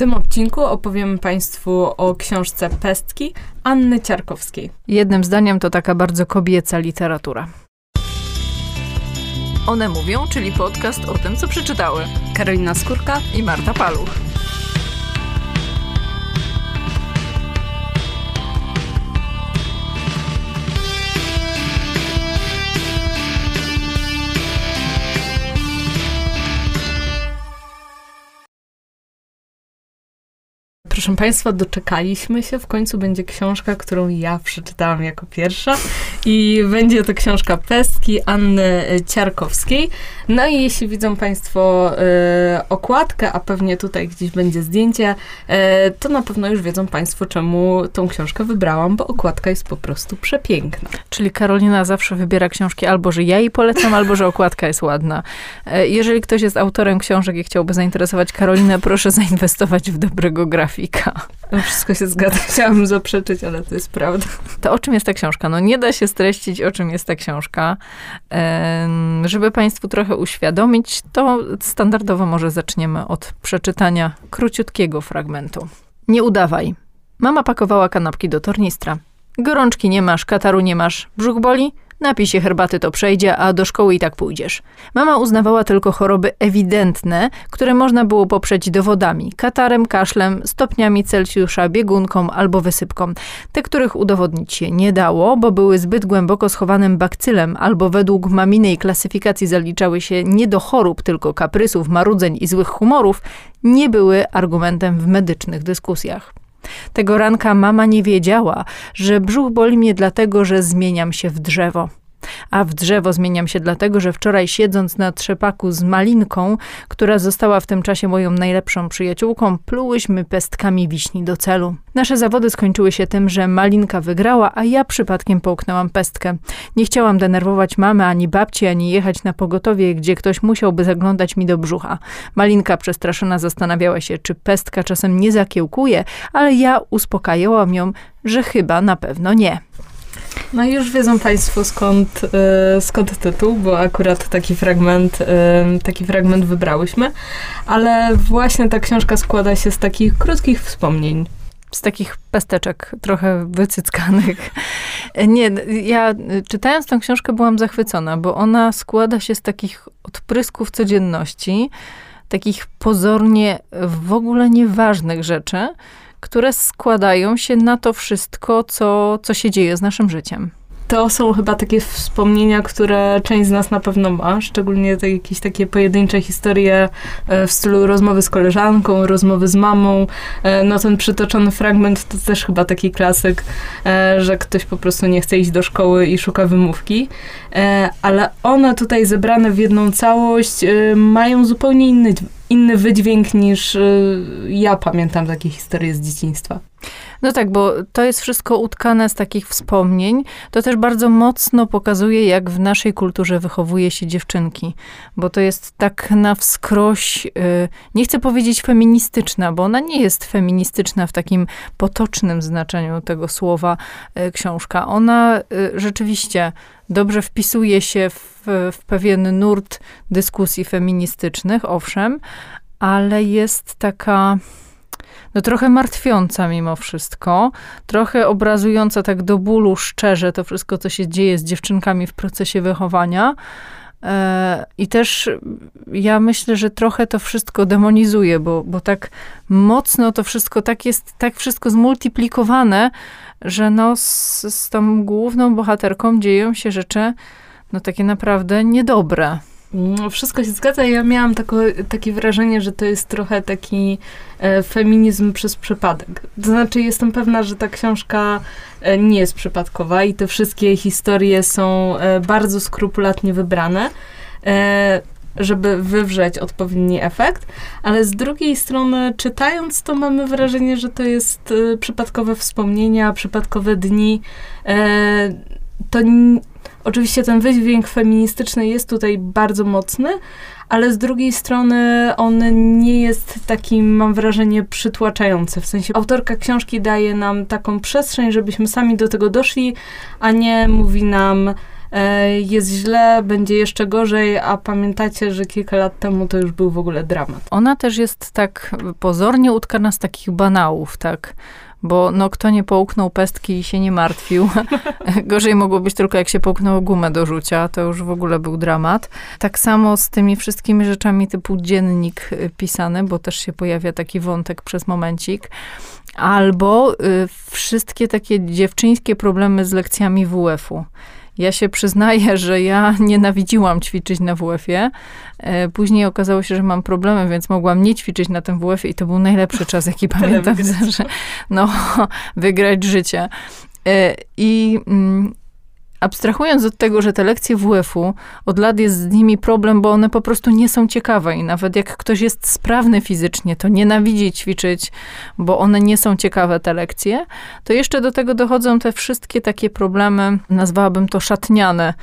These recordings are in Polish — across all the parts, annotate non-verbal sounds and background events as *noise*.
tym odcinku opowiemy Państwu o książce Pestki Anny Ciarkowskiej. Jednym zdaniem to taka bardzo kobieca literatura. One mówią, czyli podcast o tym, co przeczytały. Karolina Skórka i Marta Paluch. Proszę Państwa, doczekaliśmy się. W końcu będzie książka, którą ja przeczytałam jako pierwsza. I będzie to książka Pestki Anny Ciarkowskiej. No i jeśli widzą Państwo e, okładkę, a pewnie tutaj gdzieś będzie zdjęcie, e, to na pewno już wiedzą Państwo, czemu tą książkę wybrałam, bo okładka jest po prostu przepiękna. Czyli Karolina zawsze wybiera książki albo, że ja jej polecam, albo, że okładka jest ładna. E, jeżeli ktoś jest autorem książek i chciałby zainteresować Karolinę, proszę zainwestować w dobrego grafika. No, wszystko się zgadza. *laughs* Chciałabym zaprzeczyć, ale to jest prawda. To o czym jest ta książka? No nie da się streścić, o czym jest ta książka. Żeby Państwu trochę uświadomić, to standardowo może zaczniemy od przeczytania króciutkiego fragmentu. Nie udawaj. Mama pakowała kanapki do tornistra. Gorączki nie masz, kataru nie masz, brzuch boli? Napij się herbaty, to przejdzie, a do szkoły i tak pójdziesz. Mama uznawała tylko choroby ewidentne, które można było poprzeć dowodami: katarem, kaszlem, stopniami Celsjusza, biegunką albo wysypką. Te, których udowodnić się nie dało, bo były zbyt głęboko schowanym bakcylem, albo według maminej klasyfikacji zaliczały się nie do chorób, tylko kaprysów, marudzeń i złych humorów, nie były argumentem w medycznych dyskusjach. Tego ranka mama nie wiedziała, że brzuch boli mnie dlatego, że zmieniam się w drzewo. A w drzewo zmieniam się dlatego, że wczoraj siedząc na trzepaku z malinką, która została w tym czasie moją najlepszą przyjaciółką, plułyśmy pestkami wiśni do celu. Nasze zawody skończyły się tym, że malinka wygrała, a ja przypadkiem połknęłam pestkę. Nie chciałam denerwować mamy ani babci, ani jechać na pogotowie, gdzie ktoś musiałby zaglądać mi do brzucha. Malinka przestraszona zastanawiała się, czy pestka czasem nie zakiełkuje, ale ja uspokajałam ją, że chyba na pewno nie. No i już wiedzą Państwo skąd, y, skąd tytuł, bo akurat taki fragment, y, taki fragment wybrałyśmy, ale właśnie ta książka składa się z takich krótkich wspomnień. Z takich pesteczek trochę wycyckanych. *laughs* Nie, ja czytając tę książkę byłam zachwycona, bo ona składa się z takich odprysków codzienności, takich pozornie w ogóle nieważnych rzeczy, które składają się na to wszystko, co, co się dzieje z naszym życiem to są chyba takie wspomnienia, które część z nas na pewno ma, szczególnie te jakieś takie pojedyncze historie e, w stylu rozmowy z koleżanką, rozmowy z mamą. E, no ten przytoczony fragment to też chyba taki klasyk, e, że ktoś po prostu nie chce iść do szkoły i szuka wymówki. Ale one tutaj zebrane w jedną całość mają zupełnie inny, inny wydźwięk niż ja pamiętam takie historie z dzieciństwa. No tak, bo to jest wszystko utkane z takich wspomnień. To też bardzo mocno pokazuje, jak w naszej kulturze wychowuje się dziewczynki, bo to jest tak na wskroś, y, nie chcę powiedzieć feministyczna, bo ona nie jest feministyczna w takim potocznym znaczeniu tego słowa y, książka. Ona y, rzeczywiście dobrze wpisuje się w, w pewien nurt dyskusji feministycznych, owszem, ale jest taka no trochę martwiąca mimo wszystko, trochę obrazująca tak do bólu szczerze to wszystko, co się dzieje z dziewczynkami w procesie wychowania. E, I też ja myślę, że trochę to wszystko demonizuje, bo, bo tak mocno to wszystko tak jest, tak wszystko zmultiplikowane, że no z, z tą główną bohaterką dzieją się rzeczy no takie naprawdę niedobre. No, wszystko się zgadza. Ja miałam tako, takie wrażenie, że to jest trochę taki e, feminizm przez przypadek. To znaczy, jestem pewna, że ta książka e, nie jest przypadkowa i te wszystkie historie są e, bardzo skrupulatnie wybrane, e, żeby wywrzeć odpowiedni efekt, ale z drugiej strony, czytając to, mamy wrażenie, że to jest e, przypadkowe wspomnienia, przypadkowe dni. E, to Oczywiście ten wydźwięk feministyczny jest tutaj bardzo mocny, ale z drugiej strony on nie jest taki, mam wrażenie, przytłaczający. W sensie autorka książki daje nam taką przestrzeń, żebyśmy sami do tego doszli, a nie mówi nam, e, jest źle, będzie jeszcze gorzej, a pamiętacie, że kilka lat temu to już był w ogóle dramat. Ona też jest tak pozornie utkana z takich banałów, tak? Bo no, kto nie połknął pestki i się nie martwił. *laughs* Gorzej mogło być tylko jak się połknęło gumę do rzucia, to już w ogóle był dramat. Tak samo z tymi wszystkimi rzeczami typu dziennik y, pisany, bo też się pojawia taki wątek przez momencik. Albo y, wszystkie takie dziewczyńskie problemy z lekcjami WF-u. Ja się przyznaję, że ja nienawidziłam ćwiczyć na WF-ie. E, później okazało się, że mam problemy, więc mogłam nie ćwiczyć na tym WF-ie i to był najlepszy czas, jaki *laughs* pamiętam, że no, wygrać życie. E, I mm, abstrahując od tego, że te lekcje WF-u, od lat jest z nimi problem, bo one po prostu nie są ciekawe i nawet jak ktoś jest sprawny fizycznie, to nienawidzi ćwiczyć, bo one nie są ciekawe, te lekcje, to jeszcze do tego dochodzą te wszystkie takie problemy, nazwałabym to szatniane,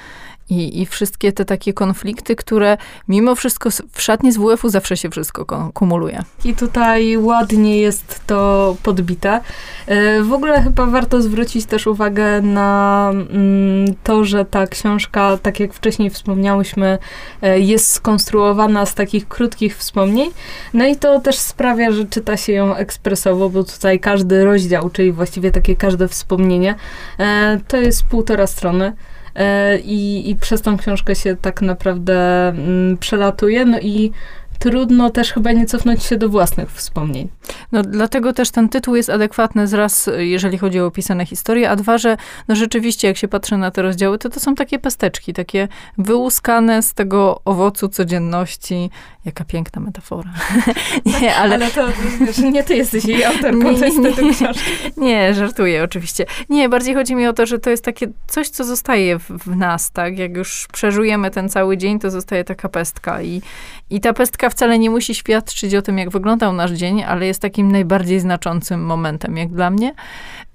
i, I wszystkie te takie konflikty, które mimo wszystko w szatni z WF-u zawsze się wszystko kumuluje. I tutaj ładnie jest to podbite. E, w ogóle chyba warto zwrócić też uwagę na mm, to, że ta książka, tak jak wcześniej wspomniałyśmy, e, jest skonstruowana z takich krótkich wspomnień. No i to też sprawia, że czyta się ją ekspresowo, bo tutaj każdy rozdział, czyli właściwie takie każde wspomnienie, e, to jest półtora strony. E, i, i przez tą książkę się tak naprawdę mm, przelatuje. No i trudno też chyba nie cofnąć się do własnych wspomnień. No dlatego też ten tytuł jest adekwatny z raz, jeżeli chodzi o opisane historie, a dwa, że no rzeczywiście jak się patrzy na te rozdziały, to to są takie pesteczki, takie wyłuskane z tego owocu codzienności. Jaka piękna metafora. *laughs* nie, ale... ale to że nie ty jesteś jej autorką, nie, to jest tytuł książki. Nie, żartuję oczywiście. Nie, bardziej chodzi mi o to, że to jest takie coś, co zostaje w, w nas, tak? Jak już przeżujemy ten cały dzień, to zostaje taka pestka i, i ta pestka wcale nie musi świadczyć o tym, jak wyglądał nasz dzień, ale jest takim najbardziej znaczącym momentem, jak dla mnie.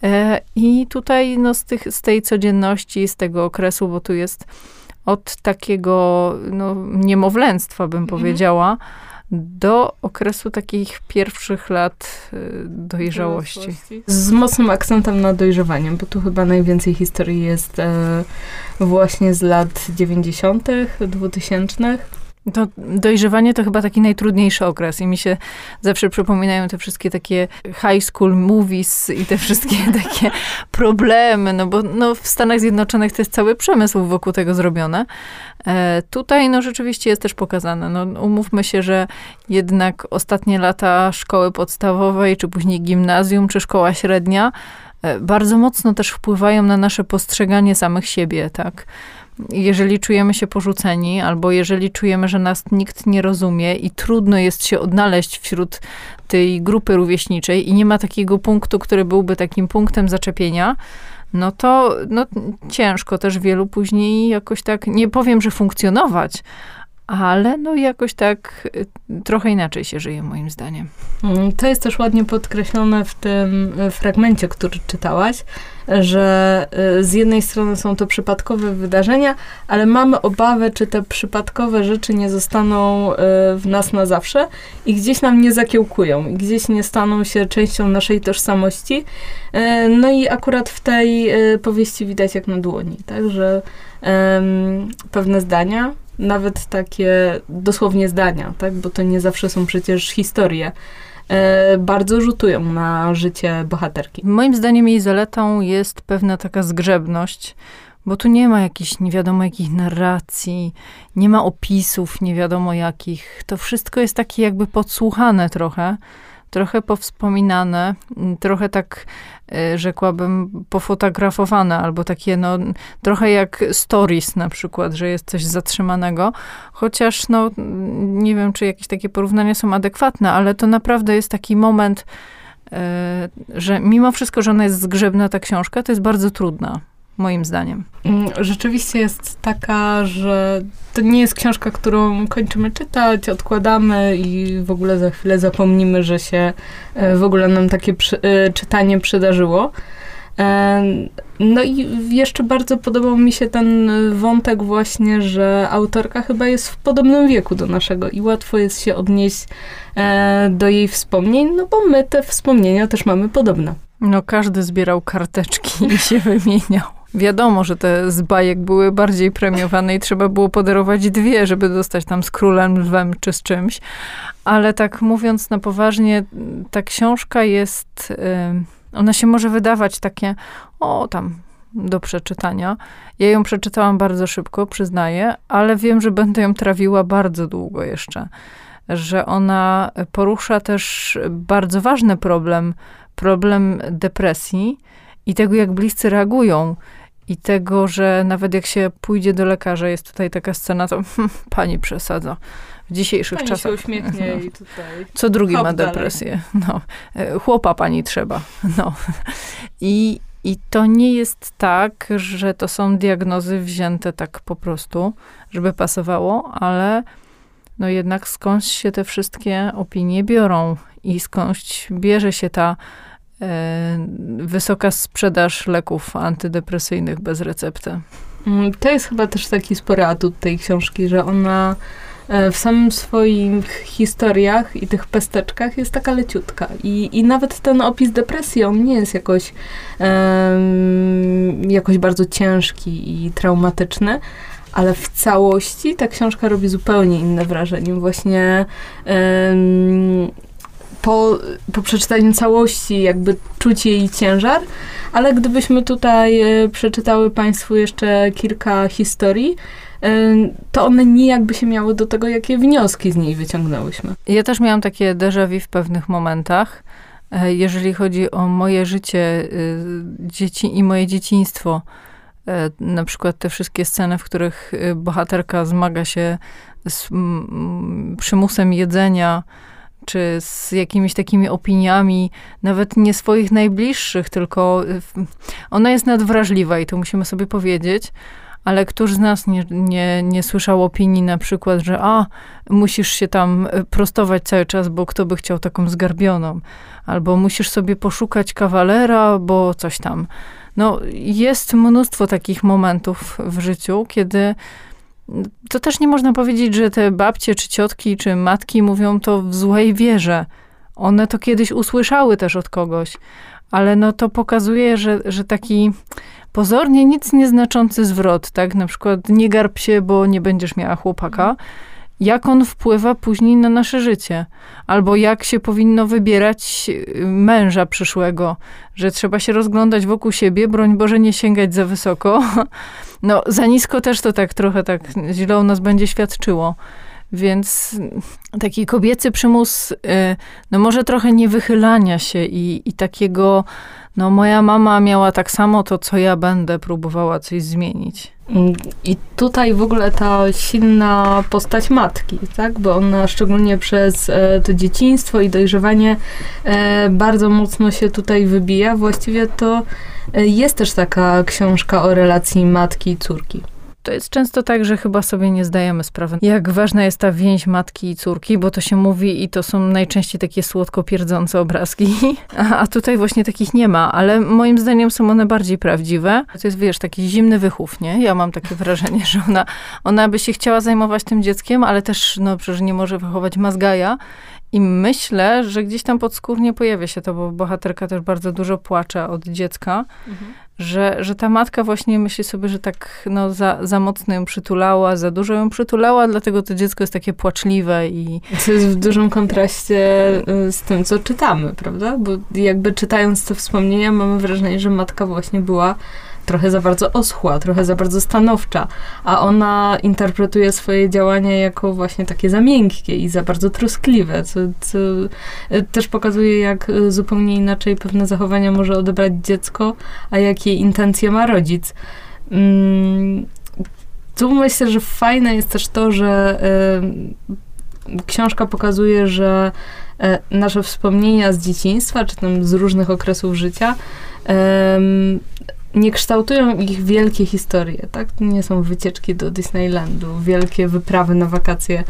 E, I tutaj no, z, tych, z tej codzienności, z tego okresu, bo tu jest od takiego no, niemowlęctwa, bym mhm. powiedziała, do okresu takich pierwszych lat e, dojrzałości. Z mocnym akcentem na dojrzewanie, bo tu chyba najwięcej historii jest e, właśnie z lat 90., 2000. To dojrzewanie to chyba taki najtrudniejszy okres i mi się zawsze przypominają te wszystkie takie high school movies i te wszystkie *laughs* takie problemy, no bo no, w Stanach Zjednoczonych to jest cały przemysł wokół tego zrobione. E, tutaj no rzeczywiście jest też pokazane. No, umówmy się, że jednak ostatnie lata szkoły podstawowej, czy później gimnazjum, czy szkoła średnia e, bardzo mocno też wpływają na nasze postrzeganie samych siebie, tak? Jeżeli czujemy się porzuceni, albo jeżeli czujemy, że nas nikt nie rozumie i trudno jest się odnaleźć wśród tej grupy rówieśniczej i nie ma takiego punktu, który byłby takim punktem zaczepienia, no to no, ciężko też wielu później jakoś tak, nie powiem, że funkcjonować, ale no jakoś tak y, trochę inaczej się żyje, moim zdaniem. Mm, to jest też ładnie podkreślone w tym y, fragmencie, który czytałaś, że y, z jednej strony są to przypadkowe wydarzenia, ale mamy obawę, czy te przypadkowe rzeczy nie zostaną w nas na zawsze i gdzieś nam nie zakiełkują, i gdzieś nie staną się częścią naszej tożsamości. No i akurat w tej powieści widać jak na dłoni, tak, że pewne zdania, nawet takie dosłownie zdania, tak? bo to nie zawsze są przecież historie, e, bardzo rzutują na życie bohaterki. Moim zdaniem jej zaletą jest pewna taka zgrzebność, bo tu nie ma jakichś nie wiadomo jakich narracji, nie ma opisów nie wiadomo jakich. To wszystko jest takie jakby podsłuchane trochę trochę powspominane, trochę tak e, rzekłabym pofotografowane, albo takie no trochę jak stories na przykład, że jest coś zatrzymanego, chociaż no nie wiem, czy jakieś takie porównania są adekwatne, ale to naprawdę jest taki moment, e, że mimo wszystko, że ona jest zgrzebna, ta książka, to jest bardzo trudna moim zdaniem. Mm, rzeczywiście jest taka, że to nie jest książka, którą kończymy czytać, odkładamy i w ogóle za chwilę zapomnimy, że się e, w ogóle nam takie przy, e, czytanie przydarzyło. E, no i jeszcze bardzo podobał mi się ten wątek właśnie, że autorka chyba jest w podobnym wieku do naszego i łatwo jest się odnieść do jej wspomnień, no bo my te wspomnienia też mamy podobne. No każdy zbierał karteczki i się wymieniał. Wiadomo, że te z bajek były bardziej premiowane i trzeba było podarować dwie, żeby dostać tam z królem, lwem czy z czymś. Ale tak mówiąc na poważnie, ta książka jest, ona się może wydawać takie, o tam, do przeczytania. Ja ją przeczytałam bardzo szybko, przyznaję, ale wiem, że będę ją trawiła bardzo długo jeszcze. Że ona porusza też bardzo ważny problem, problem depresji i tego, jak bliscy reagują. I tego, że nawet jak się pójdzie do lekarza, jest tutaj taka scena, to *laughs* pani przesadza. W dzisiejszych pani czasach. Się uśmiechnie no, i tutaj. Co drugi ma depresję. No, e, chłopa pani trzeba. No. I, I to nie jest tak, że to są diagnozy wzięte tak po prostu, żeby pasowało, ale no jednak skądś się te wszystkie opinie biorą i skądś bierze się ta wysoka sprzedaż leków antydepresyjnych bez recepty. Mm, to jest chyba też taki spory atut tej książki, że ona e, w samym swoich historiach i tych pesteczkach jest taka leciutka. I, i nawet ten opis depresji, on nie jest jakoś, um, jakoś bardzo ciężki i traumatyczny, ale w całości ta książka robi zupełnie inne wrażenie. Właśnie um, po, po przeczytaniu całości jakby czuć jej ciężar, ale gdybyśmy tutaj e, przeczytały Państwu jeszcze kilka historii, e, to one nijak by się miały do tego, jakie wnioski z niej wyciągnęłyśmy. Ja też miałam takie déjà vu w pewnych momentach. E, jeżeli chodzi o moje życie, dzieci i moje dzieciństwo, na przykład te wszystkie sceny, w których bohaterka zmaga się z przymusem jedzenia, czy z jakimiś takimi opiniami, nawet nie swoich najbliższych, tylko y, ona jest nadwrażliwa i to musimy sobie powiedzieć. Ale któż z nas nie, nie, nie słyszał opinii na przykład, że a, musisz się tam y, prostować cały czas, bo kto by chciał taką zgarbioną? Albo musisz sobie poszukać kawalera, bo coś tam. No, jest mnóstwo takich momentów w życiu, kiedy to też nie można powiedzieć, że te babcie, czy ciotki, czy matki mówią to w złej wierze. One to kiedyś usłyszały też od kogoś, ale no to pokazuje, że, że taki pozornie nic nieznaczący zwrot, tak? Na przykład nie garb się, bo nie będziesz miała chłopaka. Jak on wpływa później na nasze życie? Albo jak się powinno wybierać y, męża przyszłego, że trzeba się rozglądać wokół siebie, broń Boże nie sięgać za wysoko, *laughs* No, za nisko też to tak trochę tak źle u nas będzie świadczyło. Więc taki kobiecy przymus, y, no może trochę nie wychylania się i, i takiego, no moja mama miała tak samo, to co ja będę próbowała coś zmienić. I tutaj w ogóle ta silna postać matki, tak? Bo ona szczególnie przez e, to dzieciństwo i dojrzewanie e, bardzo mocno się tutaj wybija. Właściwie to e, jest też taka książka o relacji matki i córki. To jest często tak, że chyba sobie nie zdajemy sprawy, jak ważna jest ta więź matki i córki, bo to się mówi i to są najczęściej takie słodko pierdzące obrazki. *laughs* A, tutaj właśnie takich nie ma, ale moim zdaniem są one bardziej prawdziwe. To jest, wiesz, taki zimny wychów, nie? Ja mam takie wrażenie, *laughs* że ona, ona by się chciała zajmować tym dzieckiem, ale też, no przecież nie może wychować mazgaja. I myślę, że gdzieś tam podskórnie pojawia się to, bo bohaterka też bardzo dużo płacze od dziecka, mhm że, że ta matka właśnie myśli sobie, że tak no, za, za mocno ją przytulała, za dużo ją przytulała, dlatego to dziecko jest takie płaczliwe i... Co jest w dużym kontraście y, z tym, co czytamy, prawda? Bo jakby czytając te wspomnienia mamy wrażenie, że matka właśnie była trochę za bardzo oschła, trochę za bardzo stanowcza, a ona interpretuje swoje działania jako właśnie takie za miękkie i za bardzo troskliwe, co, co e, też pokazuje, jak e, zupełnie inaczej pewne zachowania może odebrać dziecko, a jakie intencje ma rodzic. Mm, tu myślę, że fajne jest też to, że y, książka pokazuje, że y, nasze wspomnienia z dzieciństwa, czy tam z różnych okresów życia, y, nie kształtują ich wielkie historie, tak? To nie są wycieczki do Disneylandu, wielkie wyprawy na wakacje.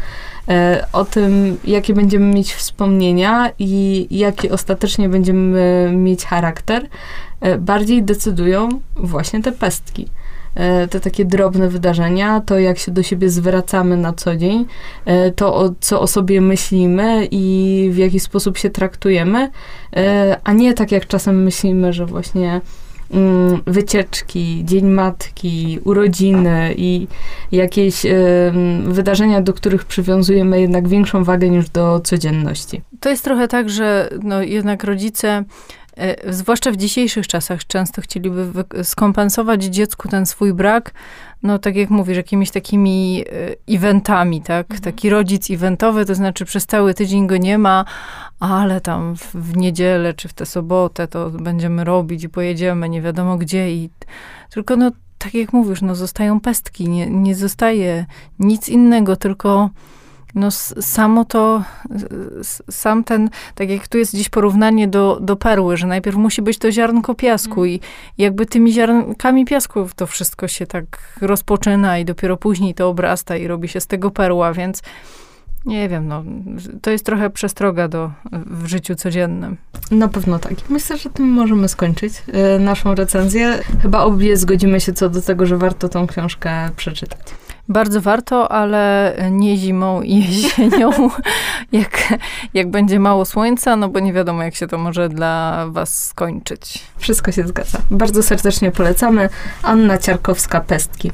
E, o tym, jakie będziemy mieć wspomnienia i jaki ostatecznie będziemy mieć charakter, e, bardziej decydują właśnie te pestki. E, te takie drobne wydarzenia, to jak się do siebie zwracamy na co dzień, e, to o, co o sobie myślimy i w jaki sposób się traktujemy, e, a nie tak jak czasem myślimy, że właśnie wycieczki, Dzień Matki, urodziny i jakieś wydarzenia, do których przywiązujemy jednak większą wagę niż do codzienności. To jest trochę tak, że no, jednak rodzice E, zwłaszcza w dzisiejszych czasach, często chcieliby skompensować dziecku ten swój brak, no tak jak mówisz, jakimiś takimi e, eventami, tak? Mhm. Taki rodzic eventowy, to znaczy przez cały tydzień go nie ma, ale tam w, w niedzielę czy w tę sobotę to będziemy robić i pojedziemy nie wiadomo gdzie i tylko no tak jak mówisz, no zostają pestki, nie, nie zostaje nic innego, tylko no samo to, sam ten, tak jak tu jest dziś porównanie do, do perły, że najpierw musi być to ziarnko piasku mm. i jakby tymi ziarnkami piasku to wszystko się tak rozpoczyna i dopiero później to obrasta i robi się z tego perła, więc nie wiem, no, to jest trochę przestroga do, w życiu codziennym. Na pewno tak. Myślę, że tym możemy skończyć y, naszą recenzję. Chyba obie zgodzimy się co do tego, że warto tą książkę przeczytać. Bardzo warto, ale nie zimą i *laughs* jesienią, jak, jak będzie mało słońca, no bo nie wiadomo, jak się to może dla was skończyć. Wszystko się zgadza. Bardzo serdecznie polecamy. Anna Ciarkowska-Pestki.